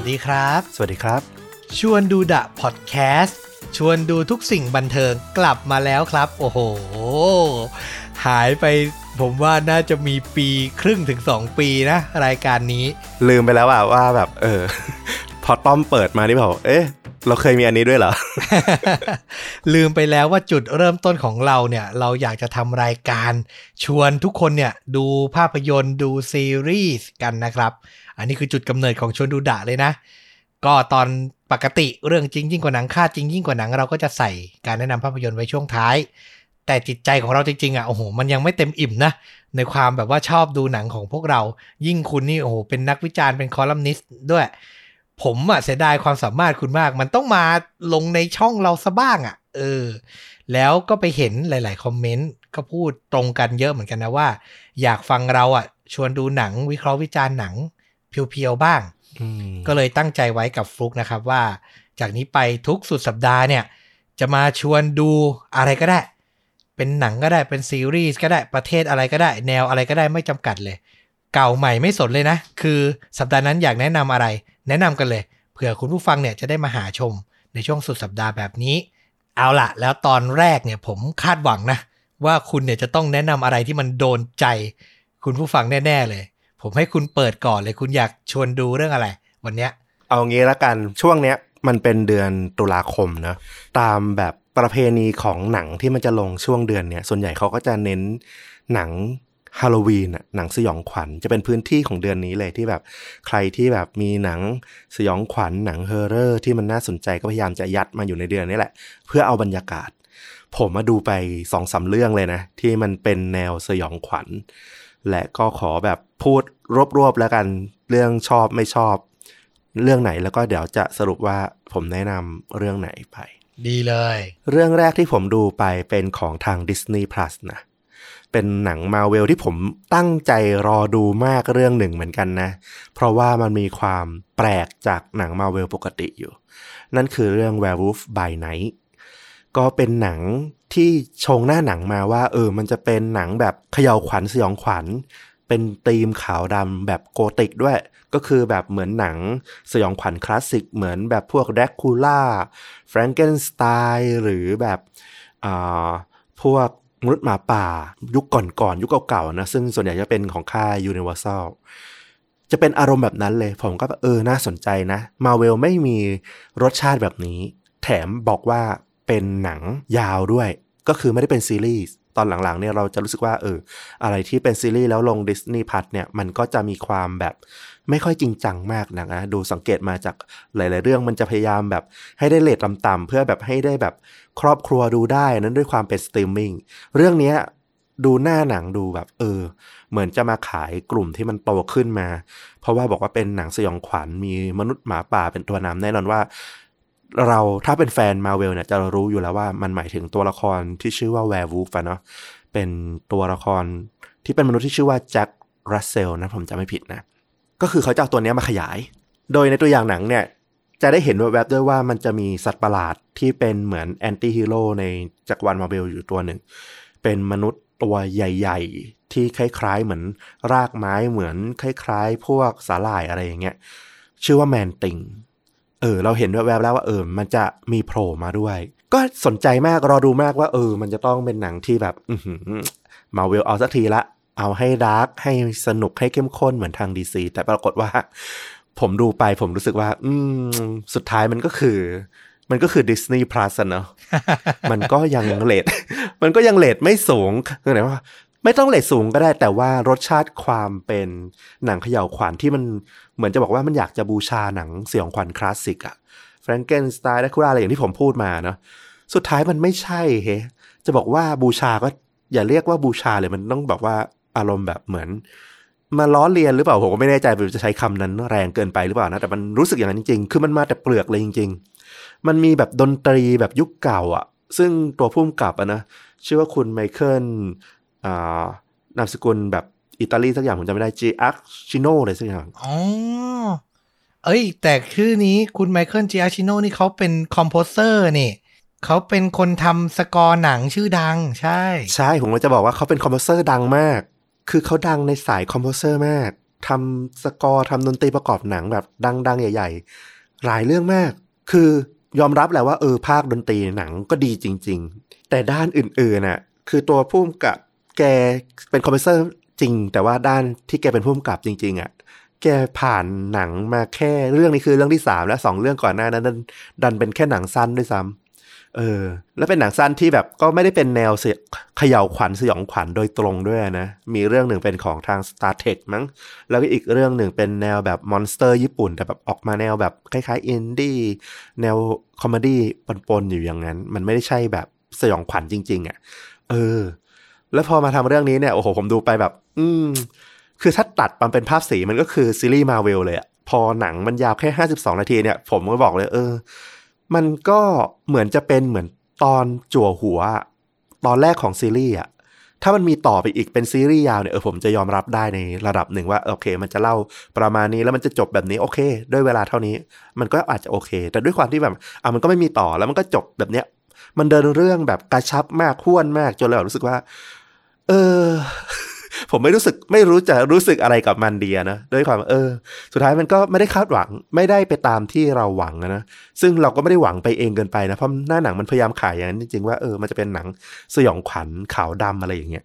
วัสดีครับ สวัสดีครับ ชวนดูดะพอดแคสต์ชวนดูทุกสิ่งบันเทิงกลับมาแล้วครับ โอ้โห หายไปผมว่าน่าจะมีปีครึ่งถึง 2 ปีนะ รายการนี้ ลืมไปแล้วอะว่าแบบ เออ พอต้อมเปิดมานี่บอกเอ๊ะเราเคยมีอันนี้ด้วยเหรอ ลืมไปแล้วว่าจุดเริ่มต้นของเราเนี่ย เราอยากจะทำรายการ ชวนทุกคนเนี่ย ดูภาพยนตร์ดูซีรีส์กันนะครับ อันนี้คือจุดกำเนิดของชวนดูดะเลยนะ ก็ตอนปกติเรื่องจริงยิ่งกว่าหนังค่าจริงยิ่งกว่าหนังเราก็จะใส่การแนะนำภาพยนตร์ไว้ช่วงท้าย แต่จิตใจของเราจริงๆอะโอ้โหมันยังไม่เต็มอิ่มนะในความแบบว่าชอบดูหนังของพวกเรา ยิ่งคุณนี่โอ้โหเป็นนักวิจารณ์เป็นคอลัมนิสต์ด้วย ผมอะเสียดายความสามารถคุณมาก มันต้องมาลงในช่องเราซะบ้างอะ เออ แล้วก็ไปเห็นหลาย ๆ คอมเมนต์ก็พูดตรงกันเยอะเหมือนกันนะว่า อยากฟังเราอะชวนดูหนังวิเคราะห์วิจารณ์หนัง เพียวๆบ้างอืมก็เลยตั้งใจไว้กับฟลุกนะครับว่า จากนี้ไปทุกสุดสัปดาห์เนี่ย จะมาชวนดูอะไรก็ได้ เป็นหนังก็ได้เป็นซีรีส์ก็ได้ประเทศอะไรก็ได้ แนวอะไรก็ได้ไม่จำกัดเลย เก่าใหม่ไม่สนเลยนะ คือสัปดาห์นั้นอยากแนะนำอะไร แนะนำกันเลยเผื่อคุณผู้ฟังเนี่ยจะได้มาหาชมในช่วงสุดสัปดาห์แบบนี้ เอาล่ะแล้วตอนแรกเนี่ยผมคาดหวังนะ ว่าคุณเนี่ยจะต้องแนะนำอะไรที่มันโดนใจ คุณผู้ฟังแน่ ๆ เลย ผมให้คุณเปิดก่อนเลยคุณอยากชวนดูเรื่องอะไร วันเนี้ย เอางี้ละกันช่วงเนี้ยมันเป็นเดือนตุลาคมเนะตามแบบประเพณีของหนังที่มันจะลงช่วงเดือนเนี้ยส่วนใหญ่เขาก็จะเน้นหนังฮาโลวีนอะหนังสยองขวัญจะเป็นพื้นที่ของเดือนนี้เลยที่แบบใครที่แบบมีหนังสยองขวัญหนังเฮอร์เรอร์ที่มันน่าสนใจก็พยายามจะยัดมาอยู่ในเดือนนี้แหละ เพื่อเอาบรรยากาศ ผมมาดูไปสองสามเรื่องเลยนะ ที่มันเป็นแนวสยองขวัญ และก็ขอแบบพูดรวบๆแล้วกันเรื่องชอบไม่ชอบ เรื่องไหนแล้วก็เดี๋ยวจะสรุปว่าผมแนะนำเรื่องไหนไป ดีเลย เรื่องแรกที่ผมดูไปเป็นของทาง Disney Plus นะเป็นหนังมาเวลที่ผมตั้งใจรอดูมากเรื่องหนึ่งเหมือนกันนะ เพราะว่ามันมีความแปลกจากหนังมาเวลปกติอยู่ นั่นคือเรื่อง Werewolf by Night ก็เป็นหนังที่ชงหน้าหนังมาว่า เออ มันจะเป็นหนังแบบเขย่าวขวัญสยองขวัญ เป็นธีมขาวดำแบบโกติกด้วย ก็คือแบบเหมือนหนังสยองขวัญคลาสสิก เหมือนแบบพวกแดกคูล่าแฟรงเกนสไตน์หรือแบบอ่าพวกมนุษย์หมาป่า ยุคก่อนๆยุคเก่าๆนะ ซึ่งส่วนใหญ่จะเป็นของค่าย Universal จะเป็นอารมณ์แบบนั้นเลย ผมก็เออ น่าสนใจนะมาเวลไม่มีรสชาติแบบนี้ แถมบอกว่า เป็นหนังยาวด้วย ก็คือไม่ได้เป็นซีรีส์ตอนหลังๆเนี่ยเราจะรู้สึกว่าเอออะไรที่เป็นซีรีส์แล้วลง Disney Plus เนี่ยมันก็จะมีความแบบไม่ค่อยจริงจังมากนะนะดูสังเกตมาจากหลาย ๆ เรื่องมันจะพยายามแบบให้ได้เรตต่ำๆเพื่อแบบให้ได้แบบครอบครัวดูได้นั้นด้วยความเป็นสตรีมมิ่งเรื่องนี้ดูหน้าหนังดูแบบเออ เหมือนจะมาขายกลุ่มที่มันโตขึ้นมา เพราะว่าบอกว่าเป็นหนังสยองขวัญมีมนุษย์หมาป่าเป็นตัวนำแน่นอนว่า เราถ้าเป็นแฟนมาเวลเนี่ยจะรู้อยู่แล้วว่ามันหมายถึงตัวละครที่ชื่อว่า Werewolf อะเนาะเป็นตัวละครที่เป็นมนุษย์ที่ชื่อว่าแจ็ครัสเซลนะผมจำไม่ผิดนะ ก็คือเขาจะเอาตัวนี้มาขยาย โดยในตัวอย่างหนังเนี่ย จะได้เห็นแวบๆด้วยว่ามันจะมีสัตว์ประหลาดที่เป็นเหมือนแอนตี้ฮีโร่ในจักรวาลมาเวลอยู่ตัวหนึ่ง เป็นมนุษย์ตัวใหญ่ ๆ ที่คล้ายๆ เหมือนรากไม้เหมือนคล้าย ๆ พวกสาหร่ายอะไรอย่างเงี้ยชื่อว่าแมนติง เออ เราเห็นแวบๆแล้วว่าเออ มันจะมีโผล่มาด้วย ก็สนใจมากรอดูมากว่า เออ มันจะต้องเป็นหนังที่แบบอืมาเวลเอาสักทีละ เอาให้ dark ให้สนุกให้เข้มข้นเหมือนทาง DC แต่ปรากฏว่า ผมดูไปผมรู้สึกว่า อืม สุดท้ายมันก็คือ มันก็คือ Disney Plus อะเนาะมันก็ยังเรตมันก็ยังเรตไม่สูงคือไหนว่า ไม่ต้องเรตสูงก็ได้แต่ว่ารสชาติความเป็นหนังเขย่าขวัญที่มันเหมือนจะบอกว่ามันอยากจะบูชาหนังสยองขวัญคลาสสิกอะ Frankenstein Dracula อะไรอย่างที่ผมพูดมาเนาะสุดท้ายมันไม่ใช่เฮจะบอกว่าบูชาก็อย่าเรียกว่าบูชาเลยมันต้องแบบว่าอารมณ์แบบเหมือน มาล้อเลียนหรือเปล่าผมก็ไม่แน่ใจว่าจะใช้คำนั้นแรงเกินไปหรือเปล่านะแต่มันรู้สึกอย่างนั้นจริงๆ คือมันมาแต่เปลือกเลยจริง ๆ มันมีแบบดนตรีแบบยุคเก่าอะซึ่งตัวพุ่มกับอะนะชื่อว่าคุณไมเคิล นามสกุลแบบอิตาลีสักอย่างผมจำไม่ได้จีอาร์ชิโนเลยสักอย่างอ๋อเอ้ย แต่ชื่อนี้คุณ Michael Giacchino นี่เขาเป็น composer นี่เขาเป็นคนทำสกอร์หนังชื่อดัง ใช่ ใช่ผมก็จะบอกว่าเขาเป็น composer ดังมาก คือเขาดังในสาย composer มากทำสกอร์ทำดนตรีประกอบหนังแบบดัง ๆ ใหญ่ ๆ หลายเรื่องมาก คือยอมรับแหละว่าเออภาคดนตรีหนังก็ดีจริง ๆ แต่ด้านอื่นๆน่ะคือตัวผู้กำกับ แกเป็น composerจริง แต่ว่าด้านที่แกเป็นผู้กำกับจริง ๆอะแกผ่านหนังมาแค่เรื่องนี้คือเรื่องที่สามและสองเรื่องก่อนหน้านั้น ดันเป็นแค่หนังสั้นด้วยซ้ำเออ แล้วเป็นหนังสั้นที่แบบก็ไม่ได้เป็นแนวเสียเขย่าขวัญสยองขวัญโดยตรงด้วยนะ มีเรื่องหนึ่งเป็นของทาง Star t r e k มั้ง แล้วก็อีกเรื่องหนึ่งเป็นแนวแบบ monster ญี่ปุ่น แต่แบบออกมาแนวแบบคล้ายๆอินดี้แนว comedy ปนๆอยู่อย่างนั้น มันไม่ได้ใช่แบบสยองขวัญจริง ๆอะ่ะ เออ แล้วพอมาทำเรื่องนี้เนี่ยโอ้โหผมดูไปแบบ อืม คือถ้าตัดมันเป็นภาพสีมันก็คือซีรีส์มาเวลเลยอะพอหนังมันยาวแค่ห้าสิบสองนาทีเนี่ย ผมก็บอกเลย เออ มันก็เหมือนจะเป็นเหมือนตอนจั่วหัว ตอนแรกของซีรีส์อะถ้ามันมีต่อไปอีกเป็นซีรีส์ยาวเนี่ยเออผมจะยอมรับได้ในระดับหนึ่งว่าโอเค มันจะเล่าประมาณนี้แล้วมันจะจบแบบนี้โอเค ด้วยเวลาเท่านี้ มันก็อาจจะโอเค แต่ด้วยความที่แบบอะมันก็ไม่มีต่อแล้วมันก็จบแบบเนี้ยมันเดินเรื่องแบบกระชับมากห้วนมากจนเรารู้สึกว่า เออ ผมไม่รู้สึกไม่รู้จะรู้สึกอะไรกับมันดีนะด้วยความเออ สุดท้ายมันก็ไม่ได้คาดหวังไม่ได้ไปตามที่เราหวังนะซึ่งเราก็ไม่ได้หวังไปเองเกินไปนะเพราะหน้าหนังมันพยายามขายอย่างนั้นจริงๆว่าเออมันจะเป็นหนังสยองขวัญขาวดำอะไรอย่างเงี้ย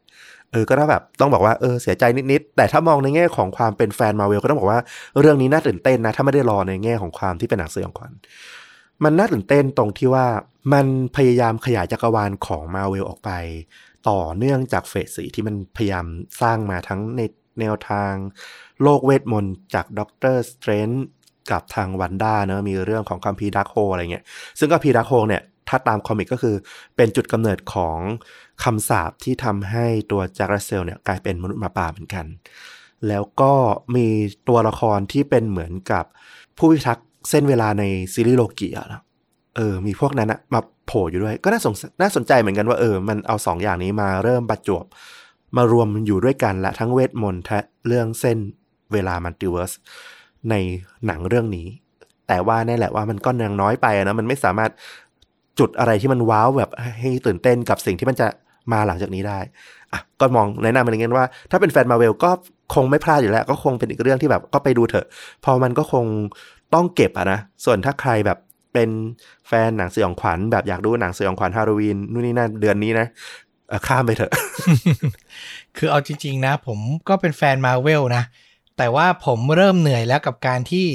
เออก็ต้องแบบต้องบอกว่าเออเสียใจนิดๆ แต่ถ้ามองในแง่ของความเป็นแฟนมาเวลก็ต้องบอกว่าเรื่องนี้น่าตื่นเต้นนะ ถ้าไม่ได้รอในแง่ของความที่เป็นหนังสยองขวัญมันน่าตื่นเต้นตรงที่ว่ามันพยายามขยายจักรวาลของมาเวลออกไป ต่อเนื่องจาก phase สี่ที่มันพยายามสร้างมาทั้งในแนวทางโลกเวทมนต์จาก Doctor Strange กับทาง Wanda เนาะมีเรื่องของคัมพีดักโฮอะไรเงี้ย ซึ่งก็พีดักโฮเนี่ย ถ้าตาม comic ก็คือเป็นจุดกำเนิดของคำสาปที่ทำให้ตัว Jack Russell เนี่ยกลายเป็นมนุษย์หมาป่าเหมือนกัน แล้วก็มีตัวละครที่เป็นเหมือนกับผู้พิทักษ์เส้นเวลาในซีรีส์โลกีอะนะ เออ มีพวกนั้นอะมาโผล่อยู่ด้วย ก็น่าสนน่าสนใจเหมือนกันว่าเออ มันเอาสองอย่างนี้มาเริ่มประจวบ มารวมอยู่ด้วยกันละทั้งเวทมนต์และเรื่องเส้นเวลา multiverse ในหนังเรื่องนี้ แต่ว่าแน่แหละว่ามันก็ยังน้อยไปนะ มันไม่สามารถจุดอะไรที่มัน wow แบบให้ตื่นเต้นกับสิ่งที่มันจะมาหลังจากนี้ได้อะก็มองแนะนำมันอย่างนี้ว่า ถ้าเป็นแฟนมาเวลก็คงไม่พลาดอยู่แล้ว ก็คงเป็นอีกเรื่องที่แบบก็ไปดูเถอะ พอมันก็คงต้องเก็บอะนะ ส่วนถ้าใครแบบ เป็นแฟนหนังสยองขวัญแบบอยากดูหนังสยองขวัญฮาโลวีนนู่นนี่นั่นเดือนนี้นะข้ามไปเถอะ คือเอาจริง ๆ นะ ผมก็เป็นแฟนมาเวลนะ แต่ว่าผมเริ่มเหนื่อยแล้วกับการที่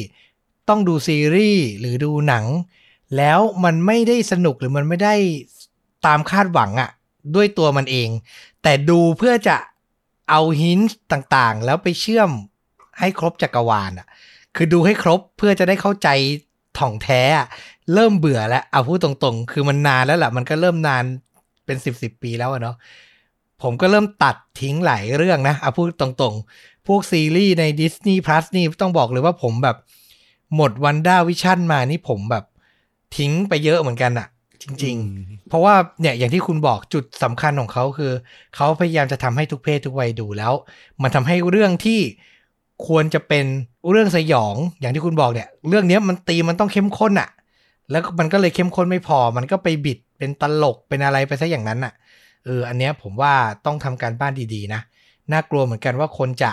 ต้องดูซีรีส์หรือดูหนัง แล้วมันไม่ได้สนุกหรือมันไม่ได้ตามคาดหวังอะด้วยตัวมันเอง แต่ดูเพื่อจะเอาหินต่างๆ แล้วไปเชื่อมให้ครบจักรวาลอะคือดูให้ครบเพื่อจะได้เข้าใจ ถ่องแท้เริ่มเบื่อแล้วเอาพูดตรงๆ คือมันนานแล้วแหละมันก็เริ่มนานเป็นสิบสิบปีแล้วเนาะผมก็เริ่มตัดทิ้งหลายเรื่องนะเอาพูดตรงๆ พวกซีรีส์ใน Disney Plus นี่ต้องบอกเลยว่าผมแบบหมดวันด้าวิชั่นมานี่ผมแบบทิ้งไปเยอะเหมือนกันอะจริง ๆ เพราะว่าเนี่ยอย่างที่คุณบอกจุดสำคัญของเขาคือ เขาพยายามจะทำให้ทุกเพศทุกวัยดูแล้ว มันทำให้เรื่องที่ ควรจะเป็นเรื่องสยองอย่างที่คุณบอกเนี่ย เรื่องนี้มันตีมันต้องเข้มข้นอะ่ะแล้วมันก็เลยเข้มข้นไม่พอ มันก็ไปบิดเป็นตลกเป็นอะไรไปซะอย่างนั้นอะ่ะเอออันเนี้ยผมว่าต้องทำการบ้านดีๆนะน่ากลัวเหมือนกันว่าคนจะ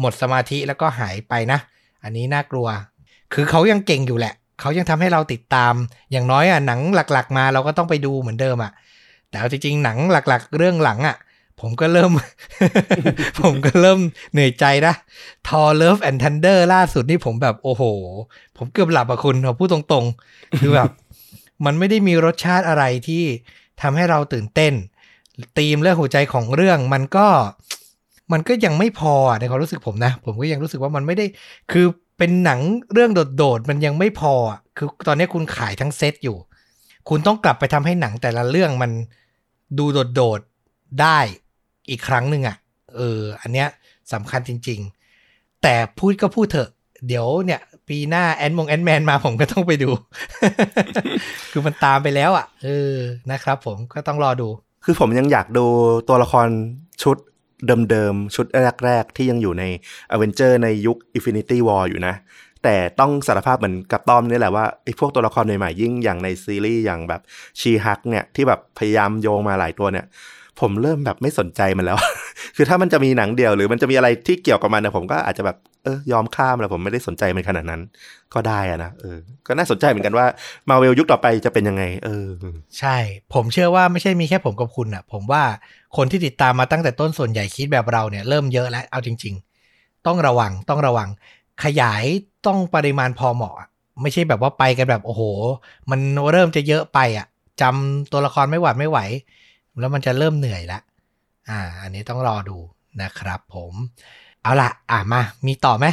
หมดสมาธิแล้วก็หายไปนะ อันนี้น่ากลัว คือเขายังเก่งอยู่แหละ เขายังทำให้เราติดตาม อย่างน้อยอะหนังหลักๆ มาเราก็ต้องไปดูเหมือนเดิมอะ แต่เอาจริงๆหนังหลัก ๆ เรื่องหลังอะ ผมก็เริ่ม ผมก็เริ่มเหนื่อยใจนะ Thor Love and Thunder ล่าสุดนี่ผมแบบโอ้โห ผมเกือบหลับอะคุณเราพูดตรงๆ คือแบบ มันไม่ได้มีรสชาติอะไรที่ทำให้เราตื่นเต้นธีมเรื่องหัวใจของเรื่องมันก็มันก็ยังไม่พอในความรู้สึกผมนะ ผมก็ยังรู้สึกว่ามันไม่ได้ คือเป็นหนังเรื่องโดดๆมันยังไม่พอคือตอนนี้คุณขายทั้งเซตอยู่ คุณต้องกลับไปทำให้หนังแต่ละเรื่องมันดูโดดๆได้ อีกครั้งหนึ่งอะ่ะ เออ อันเนี้ยสำคัญจริง ๆ แต่พูดก็พูดเถอะ เดี๋ยวเนี่ย ปีหน้าแอนมงแอนแมนมาผมก็ต้องไปดู คือมันตามไปแล้วอะ่ะ เออ นะครับผมก็ต้องรอดู คือผมยังอยากดูตัวละครชุดเดิมๆ ชุดแรก ๆ ที่ยังอยู่ใน a v e n g e r ในยุค Infinity War อยู่นะ แต่ต้องสารภาพเหมือนกับต้อมนี่แหละว่าไอ้พวกตัวละครใหม่ๆยิ่งอย่างในซีรีส์อย่างแบบชีฮักเนี่ยที่แบบพยายามโยงมาหลายตัวเนี่ย ผมเริ่มแบบไม่สนใจมันแล้ว คือถ้ามันจะมีหนังเดียวหรือมันจะมีอะไรที่เกี่ยวกับมันนะผมก็อาจจะแบบเออยอมข้ามแล้วผมไม่ได้สนใจมันขนาดนั้น ก็ได้อะนะเออ ก็น่าสนใจเหมือนกันว่ามาเวลยุคต่อไปจะเป็นยังไง เออ ใช่ ผมเชื่อว่าไม่ใช่มีแค่ผมกับคุณอะผมว่าคนที่ติดตามมาตั้งแต่ต้นส่วนใหญ่คิดแบบเราเนี่ยเริ่มเยอะแล้วเอาจริง ๆ ต้องระวังต้องระวัง ขยายต้องปริมาณพอเหมาะอะไม่ใช่แบบว่าไปกันแบบโอ้โห มันเริ่มจะเยอะไปอะจำตัวละครไม่หวัดไม่ไหว แล้วมันจะเริ่มเหนื่อยละอ่า อันนี้ต้องรอดูนะครับผม เอาละอะมา มีต่อไหม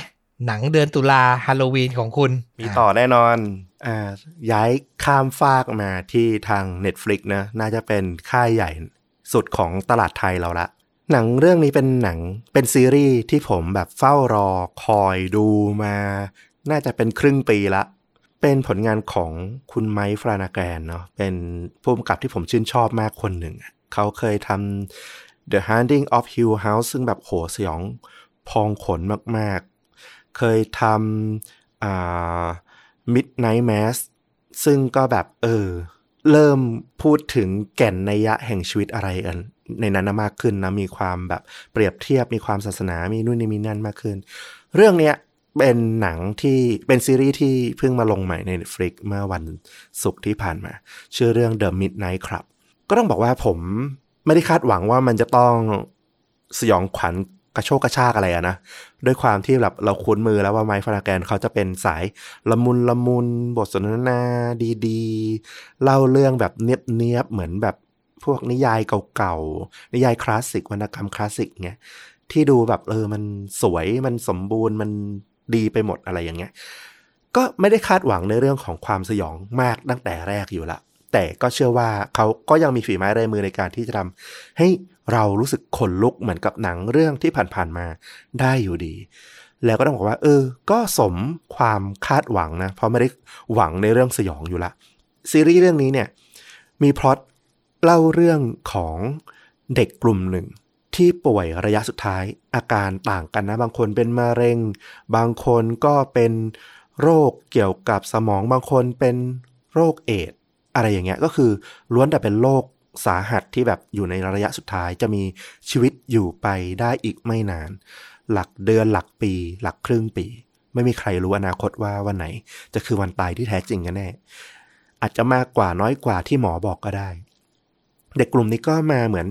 หนังเดือนตุลาฮาโลวีนของคุณ มีต่อแน่นอนอ่าย้ายข้ามฟากมาที่ทาง Netflix นะ น่าจะเป็นค่ายใหญ่สุดของตลาดไทยเราละ หนังเรื่องนี้เป็นหนังเป็นซีรีส์ที่ผมแบบเฝ้ารอคอยดูมา น่าจะเป็นครึ่งปีละ เป็นผลงานของคุณไมค์ฟรานาแกรนเนาะเป็นผู้กำกับที่ผมชื่นชอบมากคนหนึ่ง เขาเคยทำ The Hunting of Hill House ซึ่งแบบโหสยองพองขนมากๆ เคยทำ Midnight Mass ซึ่งก็แบบเออ เริ่มพูดถึงแก่นนัยยะแห่งชีวิตอะไรกันในนั้นมากขึ้นนะ มีความแบบเปรียบเทียบมีความศาสนา มีนู่นนี่มีนั่นมากขึ้น เรื่องเนี้ยเป็นหนังที่เป็นซีรีส์ที่เพิ่งมาลงใหม่ใน Netflix เมื่อวันศุกร์ที่ผ่านมา ชื่อเรื่อง The Midnight Club ก็ต้องบอกว่าผมไม่ได้คาดหวังว่ามันจะต้องสยองขวัญกระโชกกระชากอะไรอะนะ ด้วยความที่แบบเราคุ้นมือแล้วว่าไมค์ฟาราแกนเขาจะเป็นสายละมุนละมุน บทสนทนาดีๆ เล่าเรื่องแบบเนียบๆ เหมือนแบบพวกนิยายเก่าๆ นิยายคลาสสิกวรรณกรรมคลาสสิกเงี้ยที่ดูแบบเออมันสวยมันสมบูรณ์มันดีไปหมดอะไรอย่างเงี้ย ก็ไม่ได้คาดหวังในเรื่องของความสยองมากตั้งแต่แรกอยู่ละ แต่ก็เชื่อว่าเขาก็ยังมีฝีไม้ลายมือในการที่จะทำให้เรารู้สึกขนลุกเหมือนกับหนังเรื่องที่ผ่านๆมาได้อยู่ดี แล้วก็ต้องบอกว่า เออ ก็สมความคาดหวังนะ เพราะไม่ได้หวังในเรื่องสยองอยู่ละซีรีส์เรื่องนี้เนี่ยมีพล็อตเล่าเรื่องของเด็กกลุ่มหนึ่งที่ป่วยระยะสุดท้ายอาการต่างกันนะ บางคนเป็นมะเร็ง บางคนก็เป็นโรคเกี่ยวกับสมองบางคนเป็นโรคเอด อะไรอย่างเงี้ยก็คือล้วนแต่เป็นโรคสาหัสที่แบบอยู่ในระยะสุดท้ายจะมีชีวิตอยู่ไปได้อีกไม่นาน หลักเดือนหลักปี หลักครึ่งปี ไม่มีใครรู้อนาคตว่าวันไหน จะคือวันตายที่แท้จริงกันแน่ อาจจะมากกว่าน้อยกว่าที่หมอบอกก็ได้ เด็กกลุ่มนี้ก็มาเหมือน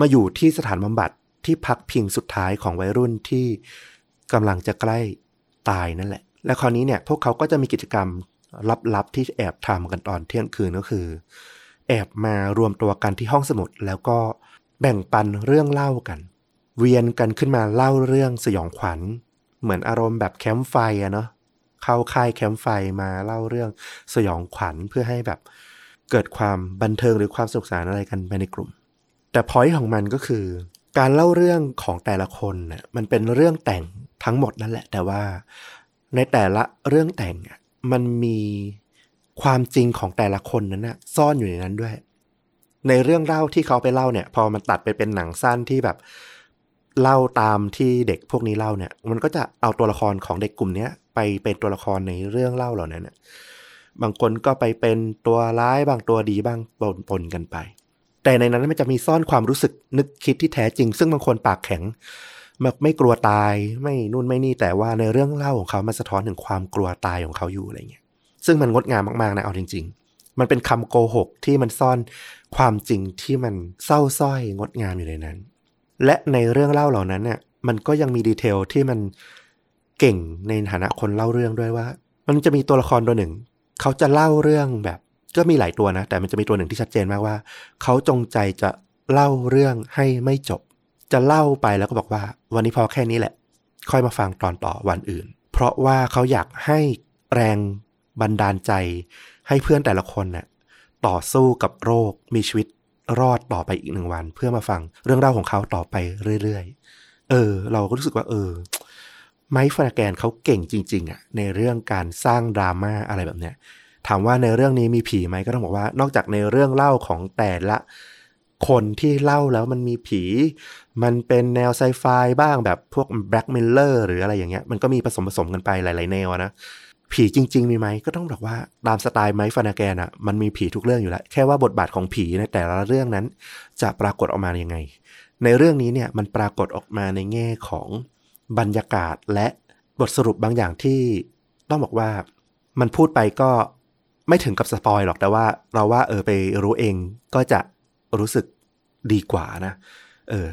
มาอยู่ที่สถานบำบัดที่พักพิงสุดท้ายของวัยรุ่นที่กำลังจะใกล้ตายนั่นแหละ และคราวนี้เนี่ยพวกเขาก็จะมีกิจกรรม ลับๆที่แอบทำกันตอนเที่ยงคืนก็คือ แอบมารวมตัวกันที่ห้องสมุด แล้วก็แบ่งปันเรื่องเล่ากัน เวียนกันขึ้นมาเล่าเรื่องสยองขวัญ เหมือนอารมณ์แบบแคมป์ไฟอะเนาะเข้าค่ายแคมป์ไฟมาเล่าเรื่องสยองขวัญเพื่อให้แบบเกิดความบันเทิงหรือความสนุกสนานอะไรกันไปในกลุ่ม แต่พอยต์ของมันก็คือ การเล่าเรื่องของแต่ละคนน่ะมันเป็นเรื่องแต่งทั้งหมดนั่นแหละ แต่ว่าในแต่ละเรื่องแต่งอะ มันมีความจริงของแต่ละคนนั้นนะซ่อนอยู่ในนั้นด้วย ในเรื่องเล่าที่เขาไปเล่าเนี่ย พอมันตัดไปเป็นหนังสั้นที่แบบเล่าตามที่เด็กพวกนี้เล่าเนี่ย มันก็จะเอาตัวละครของเด็กกลุ่มเนี้ยไปเป็นตัวละครในเรื่องเล่าเหล่านั้นน่ะบางคนก็ไปเป็นตัวร้ายบางตัวดีบ้างปนปนกันไป แต่ในนั้นมันจะมีซ่อนความรู้สึกนึกคิดที่แท้จริง ซึ่งบางคนปากแข็ง แบบไม่กลัวตาย ไม่นู่นไม่นี่แต่ว่าในเรื่องเล่าของเขามันสะท้อนถึงความกลัวตายของเขาอยู่อะไรเงี้ยซึ่งมันงดงามมากๆนะเอาจริง ๆ มันเป็นคำโกหกที่มันซ่อนความจริงที่มันเศร้าส้อยงดงามอยู่ในนั้น และในเรื่องเล่าเหล่านั้นเนี่ยมันก็ยังมีดีเทลที่มันเก่งในฐานะคนเล่าเรื่องด้วยว่า มันจะมีตัวละครตัวหนึ่ง เขาจะเล่าเรื่องแบบก็มีหลายตัวนะ แต่มันจะมีตัวหนึ่งที่ชัดเจนมากว่า เขาจงใจจะเล่าเรื่องให้ไม่จบ จะเล่าไปแล้วก็บอกว่า วันนี้พอแค่นี้แหละ ค่อยมาฟังตอนต่อวันอื่น เพราะว่าเขาอยากให้แรงบันดาลใจ ให้เพื่อนแต่ละคนเน่ะต่อสู้กับโรคมีชีวิตรอดต่อไปอีกหนึ่งวัน เพื่อมาฟังเรื่องราวของเขาต่อไปเรื่อยๆ เออ เราก็รู้สึกว่า เออ ไมค์ฟราแกนเขาเก่งจริง ๆอะในเรื่องการสร้างดราม่าอะไรแบบเนี้ยถามว่าในเรื่องนี้มีผีไหมก็ต้องบอกว่า นอกจากในเรื่องเล่าของแต่ละ คนที่เล่าแล้วมันมีผี มันเป็นแนวไซไฟบ้างแบบพวกแบล็กเมลเลอร์หรืออะไรอย่างเงี้ยมันก็มีผสมผสมกันไปหลาย ๆ แนวนะ ผีจริง ๆ มีไหมก็ต้องบอกว่าตามสไตล์ไมค์ฟานาแกนอะมันมีผีทุกเรื่องอยู่แล้ว แค่ว่าบทบาทของผีในแต่ละเรื่องนั้น จะปรากฏออกมายังไง ในเรื่องนี้เนี่ยมันปรากฏออกมาในแง่ของบรรยากาศและบทสรุปบางอย่างที่ต้องบอกว่ามันพูดไปก็ไม่ถึงกับสปอยหรอกแต่ว่าเราว่าเออไปรู้เองก็จะรู้สึกดีกว่านะ เออ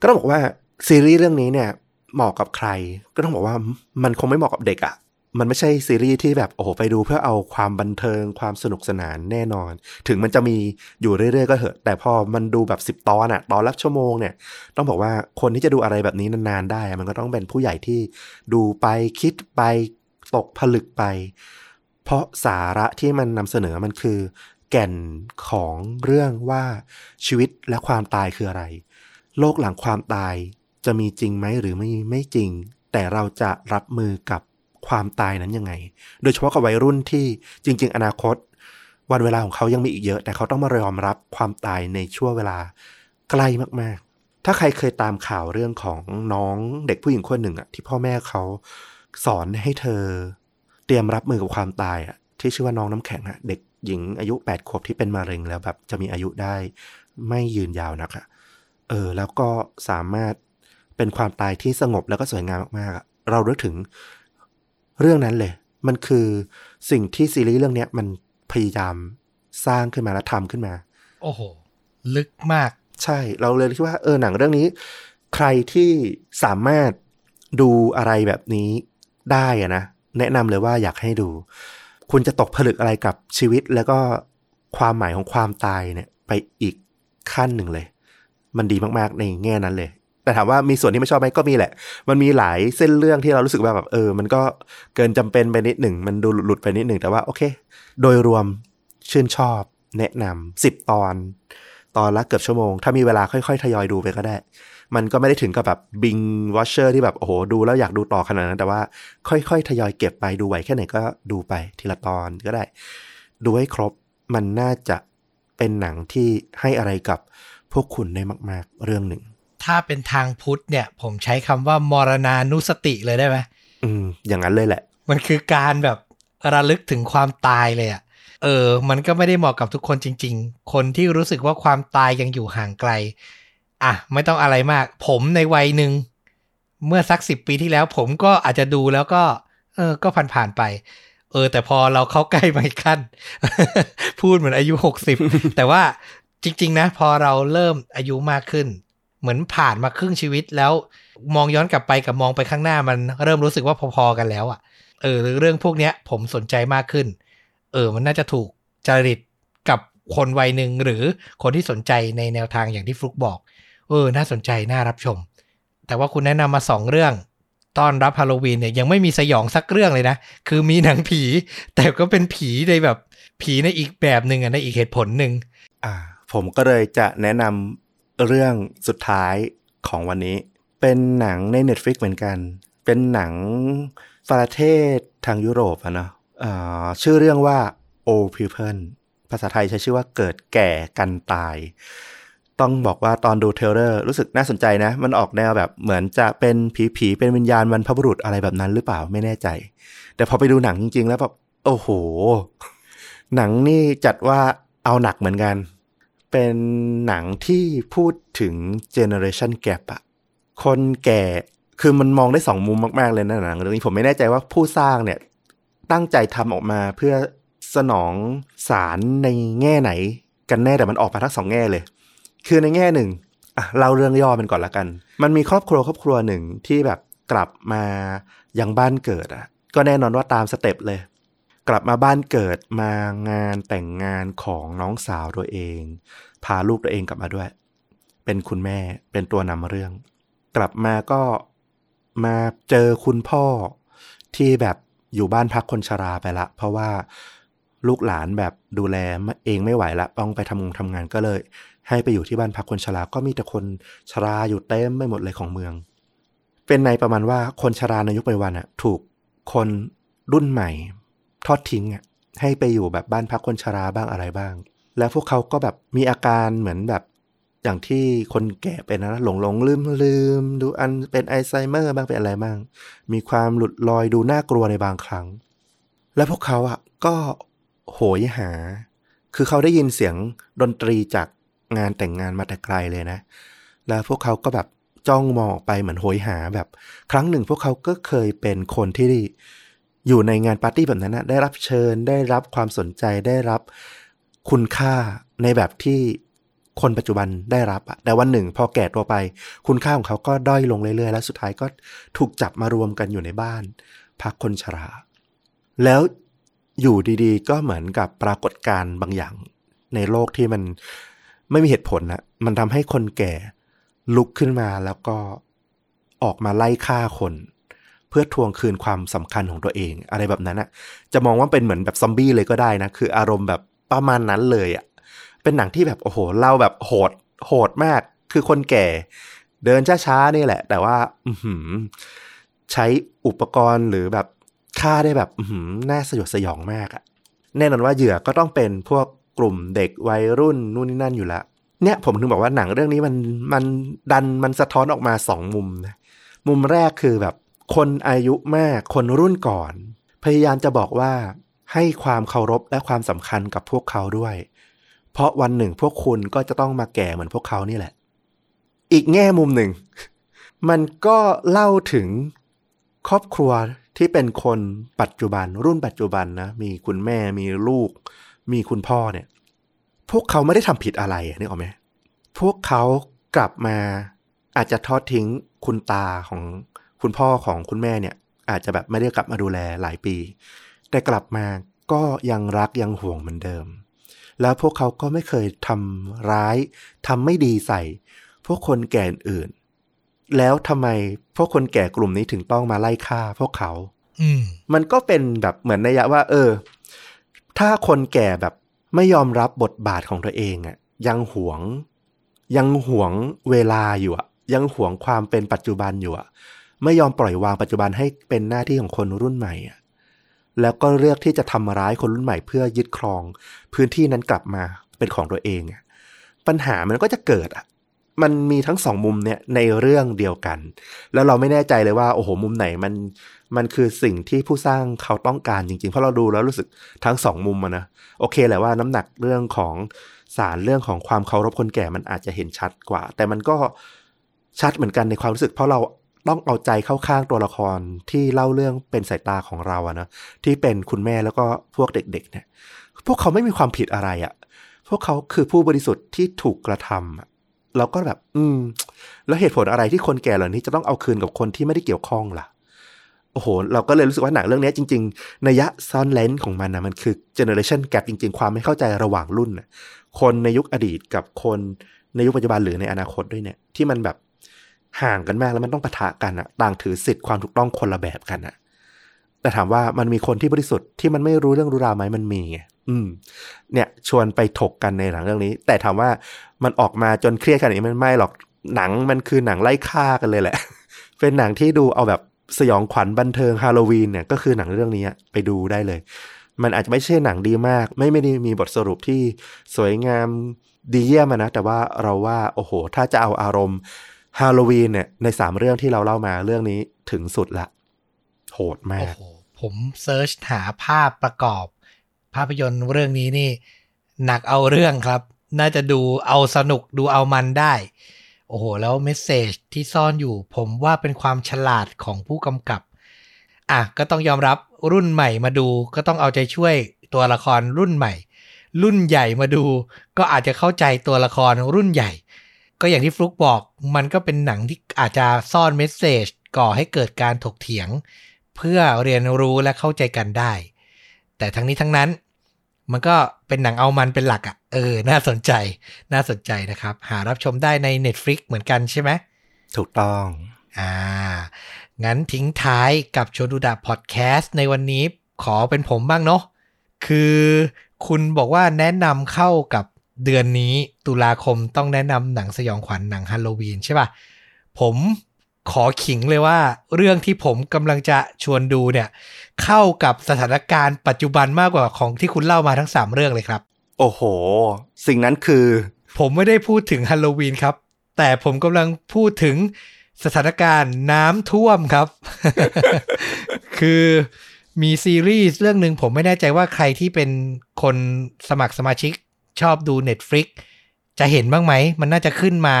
ก็ต้องบอกว่าซีรีส์เรื่องนี้เนี่ยเหมาะกับใคร ก็ต้องบอกว่ามันคงไม่เหมาะกับเด็กอะ่ะ มันไม่ใช่ซีรีส์ที่แบบโอ้โหไปดูเพื่อเอาความบันเทิงความสนุกสนานแน่นอน ถึงมันจะมีอยู่เรื่อยๆก็เถอะ แต่พอมันดูแบบสิบตอนอะตอนละชั่วโมงเนี่ย ต้องบอกว่าคนที่จะดูอะไรแบบนี้นานๆได้ มันก็ต้องเป็นผู้ใหญ่ที่ดูไปคิดไปตกผลึกไป เพราะสาระที่มันนำเสนอมันคือ แก่นของเรื่องว่าชีวิตและความตายคืออะไร โลกหลังความตายจะมีจริงไหมหรือไม่ไม่จริง แต่เราจะรับมือกับความตายนั้นยังไง โดยเฉพาะกับวัยรุ่นที่จริง ๆ อนาคต วันเวลาของเขายังมีอีกเยอะ แต่เขาต้องมายอมรับความตายในช่วงเวลาใกล้มากๆ ถ้าใครเคยตามข่าวเรื่องของน้องเด็กผู้หญิงคนหนึ่งอะที่พ่อแม่เขาสอนให้เธอ เตรียมรับมือกับความตายอะที่ชื่อว่าน้องน้ำแข็งอะเด็กหญิงอายุแปดขวบที่เป็นมะเร็งแล้วแบบจะมีอายุได้ไม่ยืนยาวนักอะ เออแล้วก็สามารถเป็นความตายที่สงบแล้วก็สวยงามมากๆ เราเลือกถึงเรื่องนั้นเลย มันคือสิ่งที่ซีรีส์เรื่องนี้มันพยายามสร้างขึ้นมาและทำขึ้นมา โอ้โห ลึกมาก ใช่ เราเลยคิดว่าเออหนังเรื่องนี้ ใครที่สามารถดูอะไรแบบนี้ได้อะนะแนะนำเลยว่าอยากให้ดู คุณจะตกผลึกอะไรกับชีวิตแล้วก็ความหมายของความตายเนี่ย ไปอีกขั้นหนึ่งเลย มันดีมากๆในแง่นั้นเลย แต่ถามว่ามีส่วนที่ไม่ชอบไหมก็มีแหละ มันมีหลายเส้นเรื่องที่เรารู้สึกว่าแบบเออ มันก็เกินจำเป็นไปนิดหนึ่ง มันดูหลุดไปนิดหนึ่งแต่ว่าโอเค โดยรวมชื่นชอบ แนะนำสิบตอน ตอนละเกือบชั่วโมง ถ้ามีเวลาค่อยๆ ทยอยดูไปก็ได้ มันก็ไม่ได้ถึงกับแบบบิงวอชเชอร์ที่แบบโอ้โหดูแล้วอยากดูต่อขนาดนั้น แต่ว่าค่อยๆ ทยอยเก็บไปดูไหวแค่ไหนก็ดูไปทีละตอนก็ได้ ดูให้ครบมันน่าจะเป็นหนังที่ให้อะไรกับ พวกคุณได้มาก ๆ เรื่องหนึ่ง ถ้าเป็นทางพุทธเนี่ย ผมใช้คำว่ามรณานุสติเลยได้ไหมอืม อย่างนั้นเลยแหละ มันคือการแบบระลึกถึงความตายเลยอะ่ะเออ มันก็ไม่ได้เหมาะกับทุกคนจริง ๆ คนที่รู้สึกว่าความตายยังอยู่ห่างไกล อะ ไม่ต้องอะไรมาก ผมในวัยหนึ่ง เมื่อสักสิบปีที่แล้ว ผมก็อาจจะดูแล้วก็ เออ ก็ผ่านๆไป เออ แต่พอเราเข้าใกล้ไปขั้น พูดเหมือนอายุหกสิบแต่ว่า จริง ๆ นะ พอเราเริ่มอายุมากขึ้น เหมือนผ่านมาครึ่งชีวิตแล้วมองย้อนกลับไปกับมองไปข้างหน้ามันเริ่มรู้สึกว่าพอๆกันแล้วอะ่ะเออเรื่องพวกเนี้ย ผมสนใจมากขึ้น เออ มันน่าจะถูกจริตกับคนวัยหนึ่งหรือคนที่สนใจในแนวทางอย่างที่ฟลุกบอก เออ น่าสนใจน่ารับชม แต่ว่าคุณแนะนำมาสองเรื่องตอนรับฮาโลวีนเนี่ยยังไม่มีสยองสักเรื่องเลยนะ คือมีหนังผี แต่ก็เป็นผีในแบบผีในอีกแบบหนึ่งอะในอีกเหตุผลหนึ่งอ่า ผมก็เลยจะแนะนำเรื่องสุดท้ายของวันนี้ เป็นหนังใน Netflix เหมือนกัน เป็นหนังประเทศทางยุโรปอะเนาะชื่อเรื่องว่า Old People ภาษาไทยใช้ชื่อว่าเกิดแก่กันตาย ต้องบอกว่าตอนดูเทเลอร์รู้สึกน่าสนใจนะ มันออกแนวแบบเหมือนจะเป็นผีผีๆเป็นวิญญาณบรรพบุรุษอะไรแบบนั้นหรือเปล่าไม่แน่ใจ แต่พอไปดูหนังจริง ๆ แล้วแบบโอ้โห หนังนี่จัดว่าเอาหนักเหมือนกัน เป็นหนังที่พูดถึง generation gap อะคนแก่คือมันมองได้สองมุมมากๆเลยนะหนังเรื่องนี้ผมไม่แน่ใจว่าผู้สร้างเนี่ย ตั้งใจทำออกมาเพื่อสนองสารในแง่ไหนกันแน่แต่มันออกมาทั้งสองแง่เลย คือในแง่หนึ่งอะเล่าเรื่องย่อมันก่อนละกัน มันมีครอบครัวครอบครัวหนึ่งที่แบบกลับมายังบ้านเกิดอะ ก็แน่นอนว่าตามสเต็ปเลย กลับมาบ้านเกิดมางานแต่งงานของน้องสาวตัวเอง พาลูกตัวเองกลับมาด้วย เป็นคุณแม่เป็นตัวนำเรื่อง กลับมาก็มาเจอคุณพ่อที่แบบอยู่บ้านพักคนชราไปละ เพราะว่าลูกหลานแบบดูแลเองไม่ไหวละต้องไปทำงงทำงานก็เลย ให้ไปอยู่ที่บ้านพักคนชราก็มีแต่คนชราอยู่เต็มไม่หมดเลยของเมือง เป็นในประมาณว่าคนชราในยุคปัจจุบันอะถูกคนรุ่นใหม่ ทอดทิ้งอะให้ไปอยู่แบบบ้านพักคนชราบ้างอะไรบ้าง แล้วพวกเขาก็แบบมีอาการเหมือนแบบอย่างที่คนแก่เป็นนะหลงหลงลืมลืมดูอันเป็นไอไซเมอร์บ้างเป็นอะไรบ้าง มีความหลุดลอยดูน่ากลัวในบางครั้ง และพวกเขาอะก็โหยหา คือเขาได้ยินเสียงดนตรีจากงานแต่งงานมาแต่ไกลเลยนะ แล้วพวกเขาก็แบบจ้องมองออกไปเหมือนโหยหาแบบ ครั้งหนึ่งพวกเขาก็เคยเป็นคนที่ อยู่ในงานปาร์ตี้แบบนั้นนะได้รับเชิญ ได้รับความสนใจได้รับคุณค่าในแบบที่คนปัจจุบันได้รับอะแต่วันหนึ่งพอแก่ตัวไป คุณค่าของเขาก็ด้อยลงเรื่อยๆ แล้วสุดท้ายก็ถูกจับมารวมกันอยู่ในบ้าน พักคนชรา แล้วอยู่ดีๆ ก็เหมือนกับปรากฏการณ์บางอย่าง ในโลกที่มันไม่มีเหตุผลนะมันทำให้คนแก่ลุกขึ้นมาแล้วก็ออกมาไล่ฆ่าคน เพื่อทวงคืนความสำคัญของตัวเอง อะไรแบบนั้นอะจะมองว่าเป็นเหมือนแบบซอมบี้เลยก็ได้นะ คืออารมณ์แบบประมาณนั้นเลยอะเป็นหนังที่แบบโอ้โหเล่าแบบโหดโหดมาก คือคนแก่ เดินช้าๆนี่แหละ แต่ว่า อืใช้อุปกรณ์หรือแบบฆ่าได้แบบอืน่าสยดสยองมากอะแน่นอนว่าเหยื่อก็ต้องเป็นพวกกลุ่มเด็กวัยรุ่นนู่นนี่นั่นอยู่ล้วเนี่ยผมถึงบอกว่าหนังเรื่องนี้มันมันดันมันสะท้อนออกมาสองมุมนะมุมแรกคือแบบ คนอายุมากคนรุ่นก่อน พยายามจะบอกว่าให้ความเคารพและความสำคัญกับพวกเขาด้วย เพราะวันหนึ่งพวกคุณก็จะต้องมาแก่เหมือนพวกเขานี่แหละ อีกแง่มุมหนึ่ง มันก็เล่าถึงครอบครัวที่เป็นคนปัจจุบัน รุ่นปัจจุบันนะ มีคุณแม่มีลูก มีคุณพ่อเนี่ย พวกเขาไม่ได้ทำผิดอะไรนี่ออกไหมพวกเขากลับมาอาจจะทอดทิ้งคุณตาของ คุณพ่อของคุณแม่เนี่ยอาจจะแบบไม่ได้กลับมาดูแลหลายปี แต่กลับมาก็ยังรักยังห่วงเหมือนเดิม แล้วพวกเขาก็ไม่เคยทำร้ายทำไม่ดีใส่ พวกคนแก่อื่น แล้วทำไมพวกคนแก่กลุ่มนี้ถึงต้องมาไล่ฆ่าพวกเขาอืมมันก็เป็นแบบเหมือนนัยยะว่า เออ ถ้าคนแก่แบบไม่ยอมรับบทบาทของตัวเองอะ่ะ ยังหวง ยังหวงเวลาอยู่อะ่ะ ยังหวงความเป็นปัจจุบันอยู่อะ่ะ ไม่ยอมปล่อยวางปัจจุบันให้เป็นหน้าที่ของคนรุ่นใหม่แล้วก็เลือกที่จะทำร้ายคนรุ่นใหม่ เพื่อยึดครอง พื้นที่นั้นกลับมาเป็นของตัวเองปัญหามันก็จะเกิดอะมันมีทั้งสองมุมเนี่ยในเรื่องเดียวกัน แล้วเราไม่แน่ใจเลยว่า โอ้โหมุมไหนมันมันคือสิ่งที่ผู้สร้างเขาต้องการจริงๆ เพราะเราดูแล้วรู้สึกทั้งสองมุมอะนะโอเคแหละว่าน้ำหนักเรื่องของสารเรื่องของความเคารพคนแก่มันอาจจะเห็นชัดกว่า แต่มันก็ชัดเหมือนกันในความรู้สึก เพราะเรา ต้องเอาใจเข้าข้างตัวละครที่เล่าเรื่องเป็นสายตาของเราอะนะที่เป็นคุณแม่แล้วก็พวกเด็ก ๆ เนี่ย พวกเขาไม่มีความผิดอะไรอะพวกเขาคือผู้บริสุทธิ์ที่ถูกกระทำเราก็แบบ อืม แล้วเหตุผลอะไรที่คนแก่เหล่านี้จะต้องเอาคืนกับคนที่ไม่ได้เกี่ยวข้องล่ะโอ้โห เราก็เลยรู้สึกว่าหนังเรื่องนี้จริงๆนัยยะซ่อนเลนของมันนะมันคือเจเนอเรชันแกรจริง ๆ ความไม่เข้าใจระหว่างรุ่นคนในยุคอดีตกับคนในยุคปัจจุบันหรือในอนาคตด้วยเนี่ย ที่มันแบบ ห่างกันมากแล้วมันต้องปะทะกันอะต่างถือสิทธิ์ความถูกต้องคนละแบบกันอะแต่ถามว่ามันมีคนที่บริสุทธิ์ที่มันไม่รู้เรื่องรู้ราวไหมมันมีไงอืม เนี่ย ชวนไปถกกันในหนังเรื่องนี้ แต่ถามว่ามันออกมาจนเครียดขนาดนี้มันไม่หรอกหนังมันคือหนังไล่ฆ่ากันเลยแหละ เป็นหนังที่ดูเอาแบบสยองขวัญบันเทิงฮาโลวีนเนี่ยก็คือหนังเรื่องนี้ไปดูได้เลย มันอาจจะไม่ใช่หนังดีมาก ไม่ไม่ได้มีบทสรุปที่สวยงามดีเยี่ยมนะแต่ว่าเราว่าโอ้โห ถ้าจะเอาอารมณ์ ฮาโลวีนเนี่ยในสามเรื่องที่เราเล่ามาเรื่องนี้ถึงสุดละ โหดมาก ผม search หาภาพประกอบ ภาพยนตร์เรื่องนี้นี่ หนักเอาเรื่องครับ น่าจะดูเอาสนุกดูเอามันได้ โอ้โห แล้ว message ที่ซ่อนอยู่ ผมว่าเป็นความฉลาดของผู้กำกับ อะ ก็ต้องยอมรับรุ่นใหม่มาดู ก็ต้องเอาใจช่วยตัวละครรุ่นใหม่ รุ่นใหญ่มาดู ก็อาจจะเข้าใจตัวละครรุ่นใหญ่ ก็อย่างที่ฟลุกบอกมันก็เป็นหนังที่อาจจะซ่อนเมสเซจก่อให้เกิดการถกเถียง เพื่อเรียนรู้และเข้าใจกันได้ แต่ทั้งนี้ทั้งนั้น มันก็เป็นหนังเอามันเป็นหลักอะ่ะเออ น่าสนใจน่าสนใจนะครับ หารับชมได้ใน Netflix เหมือนกันใช่ไหมถูกต้องอ่างั้นทิ้งท้ายกับโชดูดะพอดแคสต์ในวันนี้ขอเป็นผมบ้างเนาะคือคุณบอกว่าแนะนำเข้ากับ เดือนนี้ตุลาคมต้องแนะนำหนังสยองขวัญหนังฮาโลวีนใช่ป่ะ ผมขอขิงเลยว่าเรื่องที่ผมกำลังจะชวนดูเนี่ย เข้ากับสถานการณ์ปัจจุบันมากกว่าของที่คุณเล่ามาทั้ง 3 เรื่องเลยครับ โอ้โห สิ่งนั้นคือ ผมไม่ได้พูดถึงฮาโลวีนครับ แต่ผมกำลังพูดถึงสถานการณ์น้ำท่วมครับ คือมีซีรีส์เรื่องหนึ่งผมไม่แน่ใจว่าใครที่เป็นคนสมัครสมาชิก ชอบดู Netflix จะเห็นบ้างไหม มันน่าจะขึ้นมา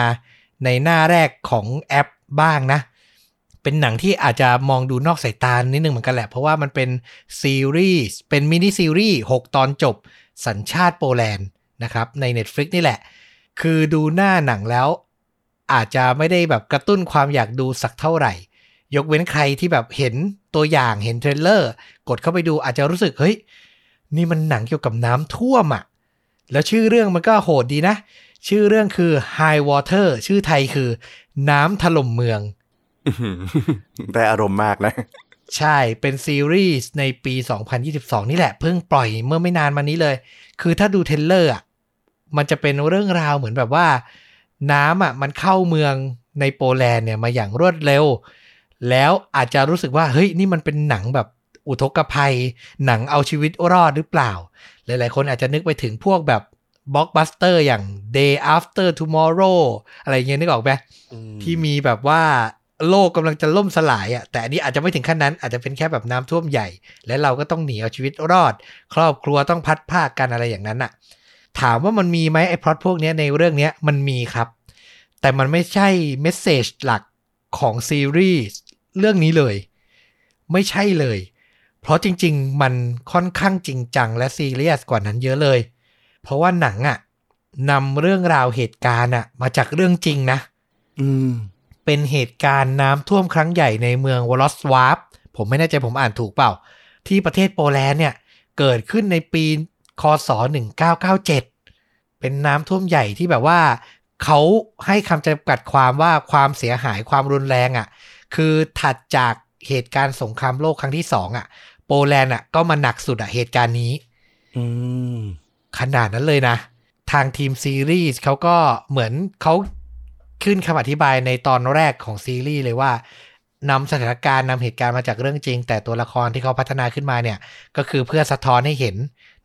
ในหน้าแรกของแอปบ้างนะ เป็นหนังที่อาจจะมองดูนอกสายตานิดนึงเหมือนกันแหละ เพราะว่ามันเป็นซีรีส์ เป็นมินิซีรีส์ 6 ตอนจบ สัญชาติโปแลนด์นะครับ ใน Netflix นี่แหละ คือดูหน้าหนังแล้ว อาจจะไม่ได้แบบกระตุ้นความอยากดูสักเท่าไหร่ ยกเว้นใครที่แบบเห็นตัวอย่างเห็น trailer กดเข้าไปดูอาจจะรู้สึกเฮ้ยนี่มันหนังเกี่ยวกับน้ำท่วมอะ่ะ แล้วชื่อเรื่องมันก็โหดดีนะ ชื่อเรื่องคือ High Water ชื่อไทยคือ น้ำถล่มเมืองได้อารมณ์มากนะ ใช่เป็นซีรีส์ในปี 2022 นี่แหละ เพิ่งปล่อยเมื่อไม่นานมานี้เลย คือถ้าดู trailer อะมันจะเป็นเรื่องราวเหมือนแบบว่า น้ำอะมันเข้าเมืองในโปแลนด์เนี่ยมาอย่างรวดเร็ว แล้วอาจจะรู้สึกว่า เฮ้ย นี่มันเป็นหนังแบบอุทกภัย หนังเอาชีวิตรอดหรือเปล่าหลายๆ คนอาจจะนึกไปถึงพวกแบบบล็อกบัสเตอร์อย่าง Day After Tomorrow อะไรเงี้ยนึกออกไหมที่มีแบบว่าโลกกำลังจะล่มสลายอะ่ะแต่อันนี้อาจจะไม่ถึงขั้นนั้น อาจจะเป็นแค่แบบน้ำท่วมใหญ่ และเราก็ต้องหนีเอาชีวิตรอด ครอบครัวต้องพัดภาคกันอะไรอย่างนั้นอะ่ะ ถามว่ามันมีไหมไอ้พล็อตพวกนี้ในเรื่องนี้มันมีครับ แต่มันไม่ใช่เมสเซจหลักของซีรีส์เรื่องนี้เลย ไม่ใช่เลย เพราะจริง ๆ มันค่อนข้างจริงจังและซีเรียสกว่านั้นเยอะเลย เพราะว่าหนังอะ่ะนำเรื่องราวเหตุการณ์อะ่ะ มาจากเรื่องจริงนะ อืม เป็นเหตุการณ์น้ำท่วมครั้งใหญ่ในเมืองวอลสวาร์ปผมไม่แน่ใจผมอ่านถูกเปล่า ที่ประเทศโปแลนด์เนี่ย เกิดขึ้นในปีคศ 1997 เป็นน้ำท่วมใหญ่ที่แบบว่า เขาให้คำจำกัดความว่าความเสียหายความรุนแรงอะ่ะ คือถัดจากเหตุการณ์สงครามโลกครั้งที่สองอะ โปแลนด์อะก็มาหนักสุดอะเหตุการณ์นี้อืมขนาดนั้นเลยนะ ทางทีมซีรีส์เขาก็เหมือนเขาขึ้นคำอธิบายในตอนแรกของซีรีส์เลยว่านำสถานการณ์นำเหตุการณ์มาจากเรื่องจริง แต่ตัวละครที่เขาพัฒนาขึ้นมาเนี่ย ก็คือเพื่อสะท้อนให้เห็น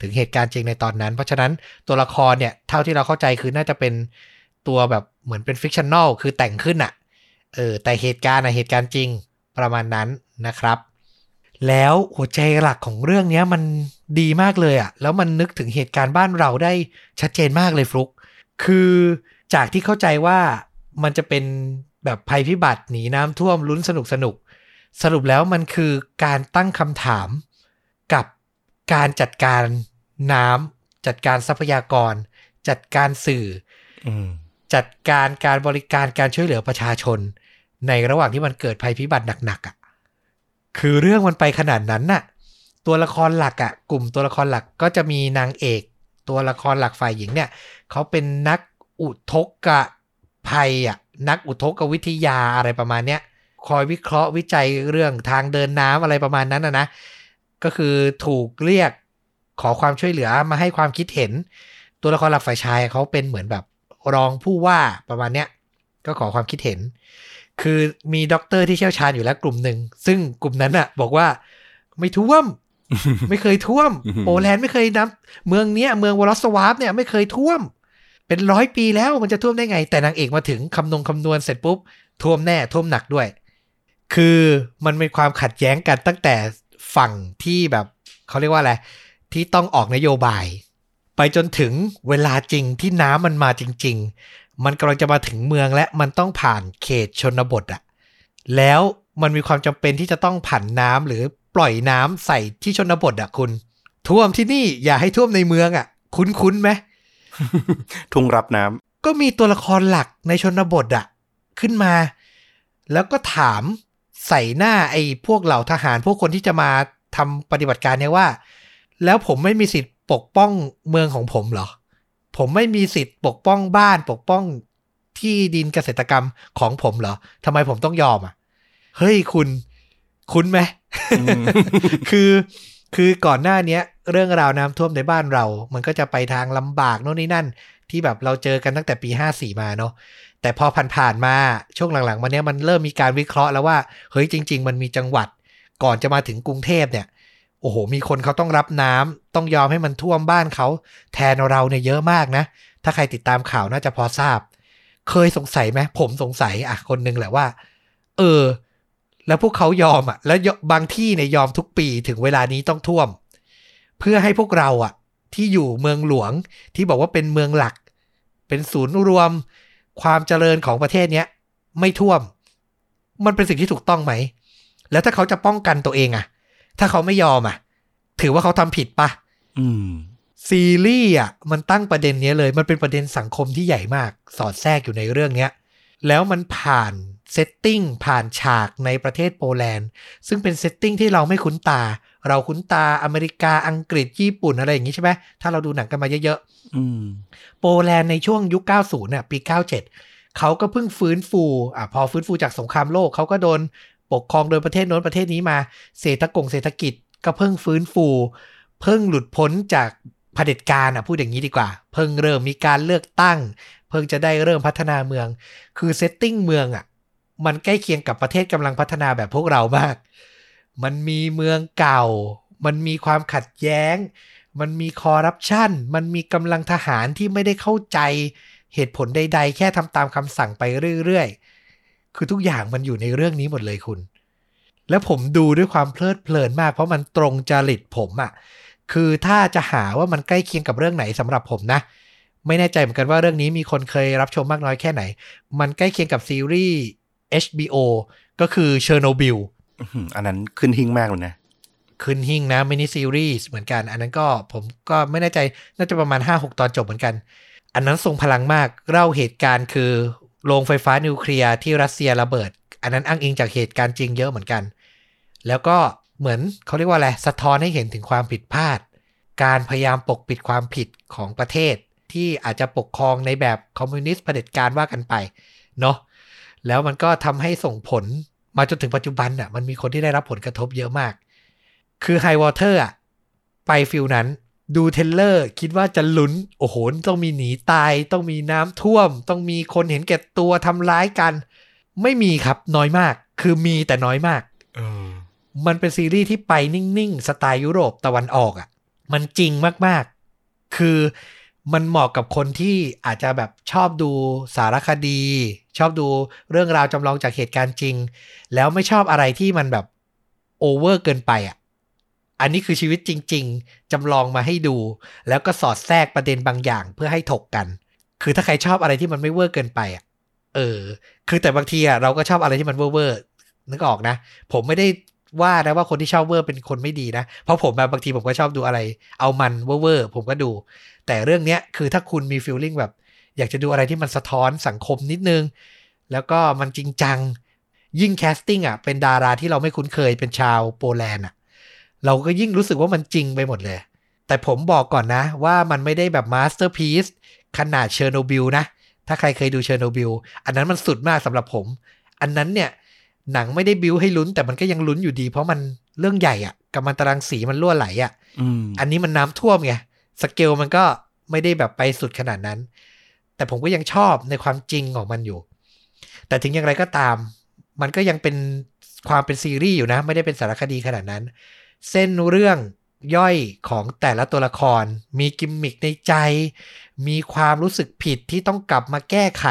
ถึงเหตุการณ์จริงในตอนนั้น เพราะฉะนั้นตัวละครเนี่ย เท่าที่เราเข้าใจคือน่าจะเป็นตัวแบบเหมือนเป็น fictional คือแต่งขึ้นอะเออแต่เหตุการณ์อะเหตุการณ์จริงประมาณนั้นนะครับ แล้วหัวใจหลักของเรื่องเนี้ยมันดีมากเลยอะแล้วมันนึกถึงเหตุการณ์บ้านเราได้ชัดเจนมากเลยฟลุก คือจากที่เข้าใจว่ามันจะเป็นแบบภัยพิบัติหนีน้ำท่วมลุ้นสนุกสนุก สรุปแล้วมันคือการตั้งคำถามกับการจัดการน้ำจัดการทรัพยากร จัดการสื่ออืมจัดการการบริการการช่วยเหลือประชาชน ในระหว่างที่มันเกิดภัยพิบัติหนักๆอะ่ะ คือเรื่องมันไปขนาดนั้นน่ะ ตัวละครหลักอะ่ะ กลุ่มตัวละครหลักก็จะมีนางเอก ตัวละครหลักฝ่ายหญิงเนี่ยเขาเป็นนักอุทกภัยอะนักอุทกวิทยาอะไรประมาณเนี้ยคอยวิเคราะห์วิจัยเรื่องทางเดินน้ำอะไรประมาณนั้นนะนะก็คือถูกเรียกขอความช่วยเหลือมาให้ความคิดเห็น ตัวละครหลักฝ่ายชายเขาเป็นเหมือนแบบรองผู้ว่าประมาณเนี้ยก็ขอความคิดเห็น คือมีด็อกเตอร์ที่เชี่ยวชาญอยู่แล้วกลุ่มหนึ่ง ซึ่งกลุ่มนั้นอะบอกว่าไม่ท่วม ไม่เคยท่วมอืมโปแลนด์ไม่เคยน้ำเมืองเนี้ยเมือง Wrocław เนี่ยไม่เคยท่วม เป็นร้อยปีแล้วมันจะท่วมได้ไง แต่นางเอกมาถึงคำนงคำนวณเสร็จปุ๊บท่วมแน่ท่วมหนักด้วย คือมันเป็นความขัดแย้งกันตั้งแต่ฝั่งที่แบบเขาเรียกว่าอะไรที่ต้องออกนโยบาย ไปจนถึงเวลาจริงที่น้ำมันมาจริง ๆ มันกำลังจะมาถึงเมืองและมันต้องผ่านเขตชนบทอะแล้วมันมีความจำเป็นที่จะต้องผันน้ำหรือปล่อยน้ำใส่ที่ชนบทอะคุณ ท่วมที่นี่อย่าให้ท่วมในเมืองอะคุ้นๆไหมทุ่งรับน้ำก็มีตัวละครหลักในชนบทอะขึ้นมา แล้วก็ถามใส่หน้าไอ้พวกเหล่าทหารพวกคนที่จะมาทำปฏิบัติการเนี่ยว่า แล้วผมไม่มีสิทธิ์ปกป้องเมืองของผมเหรอ ผมไม่มีสิทธิ์ปกป้องบ้านปกป้องที่ดินเกษตรกรรมของผมเหรอทำไมผมต้องยอมอะ เฮ้ยคุณ คุณไหมอืมคือคือก่อนหน้าเนี้ยเรื่องราวน้ำท่วมในบ้านเรา มันก็จะไปทางลำบากโน่นนี่นั่น ที่แบบเราเจอกันตั้งแต่ปี 54 มาเนาะแต่พอผ่านๆมาช่วงหลังๆมาเนี้ยมันเริ่มมีการวิเคราะห์แล้วว่า เฮ้ยจริง ๆ มันมีจังหวัด ก่อนจะมาถึงกรุงเทพเนี่ยโอ้โห มีคนเขาต้องรับน้ำต้องยอมให้มันท่วมบ้านเขา แทนเราเนี่ยเยอะมากนะ ถ้าใครติดตามข่าวน่าจะพอทราบ เคยสงสัยไหมผมสงสัยอะคนหนึงแหละว่า เออ แล้วพวกเขายอมอะ แล้วบางที่เนี่ยยอมทุกปีถึงเวลานี้ต้องท่วม เพื่อให้พวกเราอะ ที่อยู่เมืองหลวงที่บอกว่าเป็นเมืองหลัก เป็นศูนย์รวม ความเจริญของประเทศเนี้ยไม่ท่วม มันเป็นสิ่งที่ถูกต้องไหม แล้วถ้าเขาจะป้องกันตัวเองอะ ถ้าเขาไม่ยอมอะถือว่าเขาทำผิดปะอืมซีรีส์อะมันตั้งประเด็นเนี้ยเลย มันเป็นประเด็นสังคมที่ใหญ่มาก สอดแทรกอยู่ในเรื่องเนี้ย แล้วมันผ่านเซตติ้งผ่านฉากในประเทศโปแลนด์ ซึ่งเป็น setting ที่เราไม่คุ้นตา เราคุ้นตาอเมริกาอังกฤษญี่ปุ่นอะไรอย่างงี้ใช่ไหมถ้าเราดูหนังกันมาเยอะอืมๆโปแลนด์ในช่วงยุค 90 น่ะ ปี 97 เขาก็เพิ่งฟื้นฟูอะพอฟื้นฟูจากสงครามโลกเขาก็โดน ปกครองโดยประเทศโน้นประเทศนี้มา เศรษฐกงเศรษฐกิจก็เพิ่งฟื้นฟู เพิ่งหลุดพ้นจากเผด็จการอะพูดอย่างนี้ดีกว่า เพิ่งเริ่มมีการเลือกตั้ง เพิ่งจะได้เริ่มพัฒนาเมือง คือ setting เมืองอะมันใกล้เคียงกับประเทศกำลังพัฒนาแบบพวกเรามาก มันมีเมืองเก่า มันมีความขัดแย้ง มันมีคอร์รัปชัน มันมีกำลังทหารที่ไม่ได้เข้าใจ เหตุผลใดๆ แค่ทำตามคำสั่งไปเรื่อยๆ คือทุกอย่างมันอยู่ในเรื่องนี้หมดเลยคุณ แล้วผมดูด้วยความเพลิดเพลินมาก เพราะมันตรงจริตผมอะ่ะ คือถ้าจะหาว่ามันใกล้เคียงกับเรื่องไหนสำหรับผมนะ ไม่แน่ใจเหมือนกันว่าเรื่องนี้มีคนเคยรับชมมากน้อยแค่ไหน มันใกล้เคียงกับซีรีส์ HBO ก็คือเชอร์โนบิลอื้อหืออันนั้นขึ้นหิ้งมากเลยนะขึ้นหิ้งนะมินิซีรีส์เหมือนกัน อันนั้นก็ผมก็ไม่แน่ใจน่าจะประมาณ 5-6 ตอนจบเหมือนกัน อันนั้นทรงพลังมากเล่าเหตุการณ์คือ โรงไฟฟ้านิวเคลียร์ที่รัสเซียระเบิด อันนั้นอ้างอิงจากเหตุการณ์จริงเยอะเหมือนกัน แล้วก็เหมือนเขาเรียกว่าอะไรสะท้อนให้เห็นถึงความผิดพลาด การพยายามปกปิดความผิดของประเทศ ที่อาจจะปกครองในแบบคอมมิวนิสต์เผด็จการว่ากันไปเนาะแล้วมันก็ทำให้ส่งผลมาจนถึงปัจจุบันอะมันมีคนที่ได้รับผลกระทบเยอะมาก คือ High Water อะไป feel นั้น ดู trailer คิดว่าจะลุ้น โอ้โห ต้องมีหนีตาย ต้องมีน้ำท่วม ต้องมีคนเห็นแก่ตัวทำร้ายกัน ไม่มีครับน้อยมาก คือมีแต่น้อยมากเออมันเป็นซีรีส์ที่ไปนิ่งๆ สไตล์ยุโรปตะวันออกอะ่ะ มันจริงมากๆ คือมันเหมาะกับคนที่อาจจะแบบชอบดูสารคดี ชอบดูเรื่องราวจำลองจากเหตุการณ์จริง แล้วไม่ชอบอะไรที่มันแบบ over เกินไปอะ่ะ อันนี้คือชีวิตจริง ๆ จำลองมาให้ดู แล้วก็สอดแทรกประเด็นบางอย่างเพื่อให้ถกกัน คือถ้าใครชอบอะไรที่มันไม่เวอร์เกินไปอะเออ คือแต่บางทีอะเราก็ชอบอะไรที่มันเวอร์เวอร์นึกออกนะ ผมไม่ได้ว่านะว่าคนที่ชอบเวอร์เป็นคนไม่ดีนะ เพราะผมแบบบางทีผมก็ชอบดูอะไร เอามันเวอร์เวอร์ผมก็ดู แต่เรื่องเนี้ยคือถ้าคุณมี feeling แบบ อยากจะดูอะไรที่มันสะท้อนสังคมนิดนึง แล้วก็มันจริงจัง ยิ่ง casting อะเป็นดาราที่เราไม่คุ้นเคยเป็นชาวโปแลนด์อะ เราก็ยิ่งรู้สึกว่ามันจริงไปหมดเลย แต่ผมบอกก่อนนะ ว่ามันไม่ได้แบบ masterpieceขนาดเชอร์โนบิลนะ ถ้าใครเคยดูเชอร์โนบิลอันนั้นมันสุดมากสำหรับผม อันนั้นเนี่ยหนังไม่ได้บิวให้ลุ้นแต่มันก็ยังลุ้นอยู่ดี เพราะมันเรื่องใหญ่อะกัมมันตรังสีมันรั่วไหลอะอืมอันนี้มันน้ำท่วมไงสเกลมันก็ไม่ได้แบบไปสุดขนาดนั้น แต่ผมก็ยังชอบในความจริงของมันอยู่ แต่ถึงอย่างไรก็ตาม มันก็ยังเป็นความเป็นซีรีส์อยู่นะ ไม่ได้เป็นสารคดีขนาดนั้น เส้นเรื่องย่อยของแต่ละตัวละคร มีกิมมิคในใจ มีความรู้สึกผิดที่ต้องกลับมาแก้ไข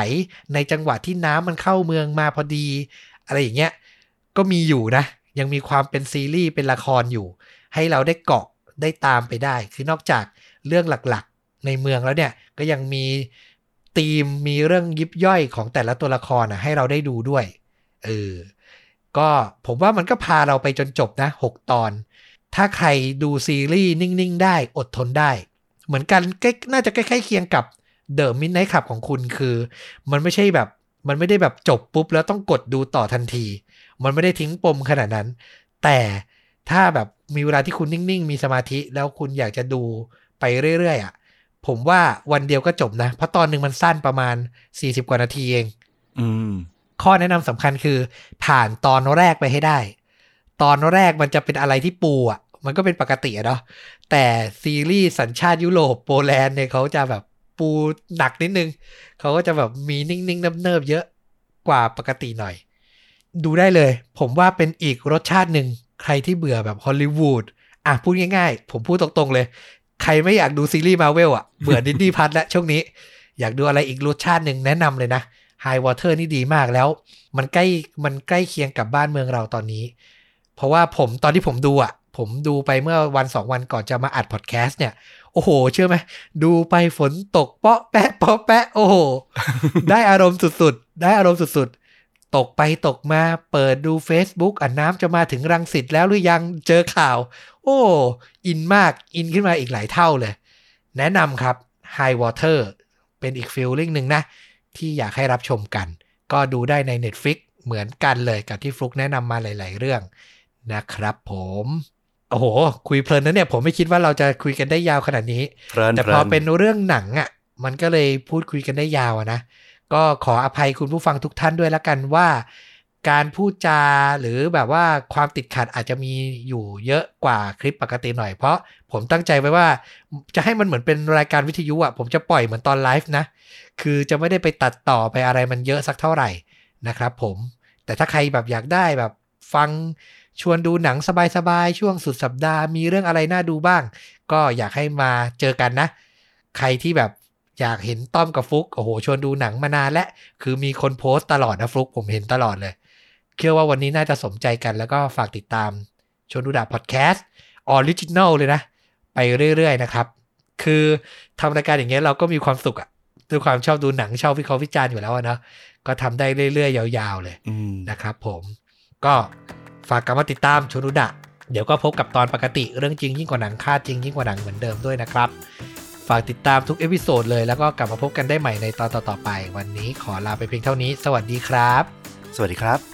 ในจังหวะที่น้ำมันเข้าเมืองมาพอดี อะไรอย่างเงี้ยก็มีอยู่นะ ยังมีความเป็นซีรีส์เป็นละครอยู่ ให้เราได้เกาะได้ตามไปได้ คือนอกจากเรื่องหลักๆในเมืองแล้วเนี่ย ก็ยังมีธีมมีเรื่องยิบย่อยของแต่ละตัวละครอะให้เราได้ดูด้วยเออก็ผมว่ามันก็พาเราไปจนจบนะ 6 ตอน ถ้าใครดูซีรีส์นิ่ง ๆ ได้อดทนได้ เหมือนกันใกล้น่าจะใกล้ๆเคียงกับเดอะมินไนท์ขับของคุณคือ มันไม่ใช่แบบมันไม่ได้แบบจบปุ๊บแล้วต้องกดดูต่อทันที มันไม่ได้ทิ้งปมขนาดนั้น แต่ถ้าแบบมีเวลาที่คุณนิ่ง ๆ มีสมาธิแล้วคุณอยากจะดูไปเรื่อย ๆอะผมว่าวันเดียวก็จบนะ เพราะตอนหนึ่งมันสั้นประมาณ 40 กว่านาทีเอง อืม ข้อแนะนำสำคัญคือ ผ่านตอนแรกไปให้ได้ ตอนแรกมันจะเป็นอะไรที่ปูอะ มันก็เป็นปกติอะเนาะแต่ซีรีส์สัญชาติยุโรปโปแลนด์เนี่ยเขาจะแบบปูหนักนิดนึง เขาก็จะแบบมีนิ่งๆเนิบๆเยอะกว่าปกติหน่อย ดูได้เลย ผมว่าเป็นอีกรสชาติหนึ่งใครที่เบื่อแบบฮอลลีวูดอะพูดง่ายๆ ผมพูดตรงๆเลย ใครไม่อยากดูซีรีส์มาเวลอะเบื่อดิสนีย์พัทและช่วงนี้ อยากดูอะไรอีกรสชาติหนึ่งแนะนำเลยนะ High Water นี่ดีมากแล้ว มันใกล้มันใกล้เคียงกับบ้านเมืองเราตอนนี้ เพราะว่าผมตอนที่ผมดูอะ ผมดูไปเมื่อวันสองวันก่อนจะมาอัดพอดแคสต์เนี่ย โอ้โห เชื่อไหม ดูไปฝนตกเปาะแปะเปาะแปะ โอ้โห ได้อารมณ์สุดๆ ได้อารมณ์สุดๆ ตกไปตกมาเปิดดู Facebook อะน้ำจะมาถึงรังสิตแล้วหรือยังเจอข่าว โอ้ อินมากอินขึ้นมาอีกหลายเท่าเลย แนะนำครับ High Water เป็นอีกฟิลลิ่งหนึ่งนะ ที่อยากให้รับชมกัน ก็ดูได้ใน Netflix เหมือนกันเลยกับที่ฟลุกแนะนำมาหลาย ๆ เรื่องนะครับผม โอ้โห คุยเพลินนะเนี่ย ผมไม่คิดว่าเราจะคุยกันได้ยาวขนาดนี้เพลินแต่เพลิพอนเป็นเรื่องหนังอะ มันก็เลยพูดคุยกันได้ยาวอะนะ ก็ขออภัยคุณผู้ฟังทุกท่านด้วยละกันว่า การพูดจาหรือแบบว่าความติดขัดอาจจะมีอยู่เยอะกว่าคลิปปกติหน่อย เพราะผมตั้งใจไว้ว่า จะให้มันเหมือนเป็นรายการวิทยุอะ ผมจะปล่อยเหมือนตอนไลฟ์นะ คือจะไม่ได้ไปตัดต่อไปอะไรมันเยอะสักเท่าไหร่นะครับผม แต่ถ้าใครแบบอยากได้แบบฟัง ชวนดูหนังสบายๆ ช่วงสุดสัปดาห์มีเรื่องอะไรน่าดูบ้าง ก็อยากให้มาเจอกันนะ ใครที่แบบอยากเห็นต้อมกับฟลุกโอ้โหชวนดูหนังมานานและ คือมีคนโพสต์ตลอดนะฟลุกผมเห็นตลอดเลยเชื่อว่าวันนี้น่าจะสมใจกันแล้วก็ฝากติดตามชวนดูดาพอดแคสต์ original เลยนะ ไปเรื่อยๆนะครับ คือทำรายการอย่างเงี้ยเราก็มีความสุขอะด้วยความชอบดูหนังชอบวิเคราะห์วิจารณ์อยู่แล้วอะเนาะก็ทำได้เรื่อยๆ ยาวๆเลยอืมนะครับผมก็ ฝากกลับมาติดตามชวนดูดะ เดี๋ยวก็พบกับตอนปกติเรื่องจริงยิ่งกว่าหนังคาดจริงยิ่งกว่าหนังเหมือนเดิมด้วยนะครับ ฝากติดตามทุกเอพิโซดเลยแล้วก็กลับมาพบกันได้ใหม่ในตอนต่อๆไป วันนี้ขอลาไปเพียงเท่านี้ สวัสดีครับ สวัสดีครับ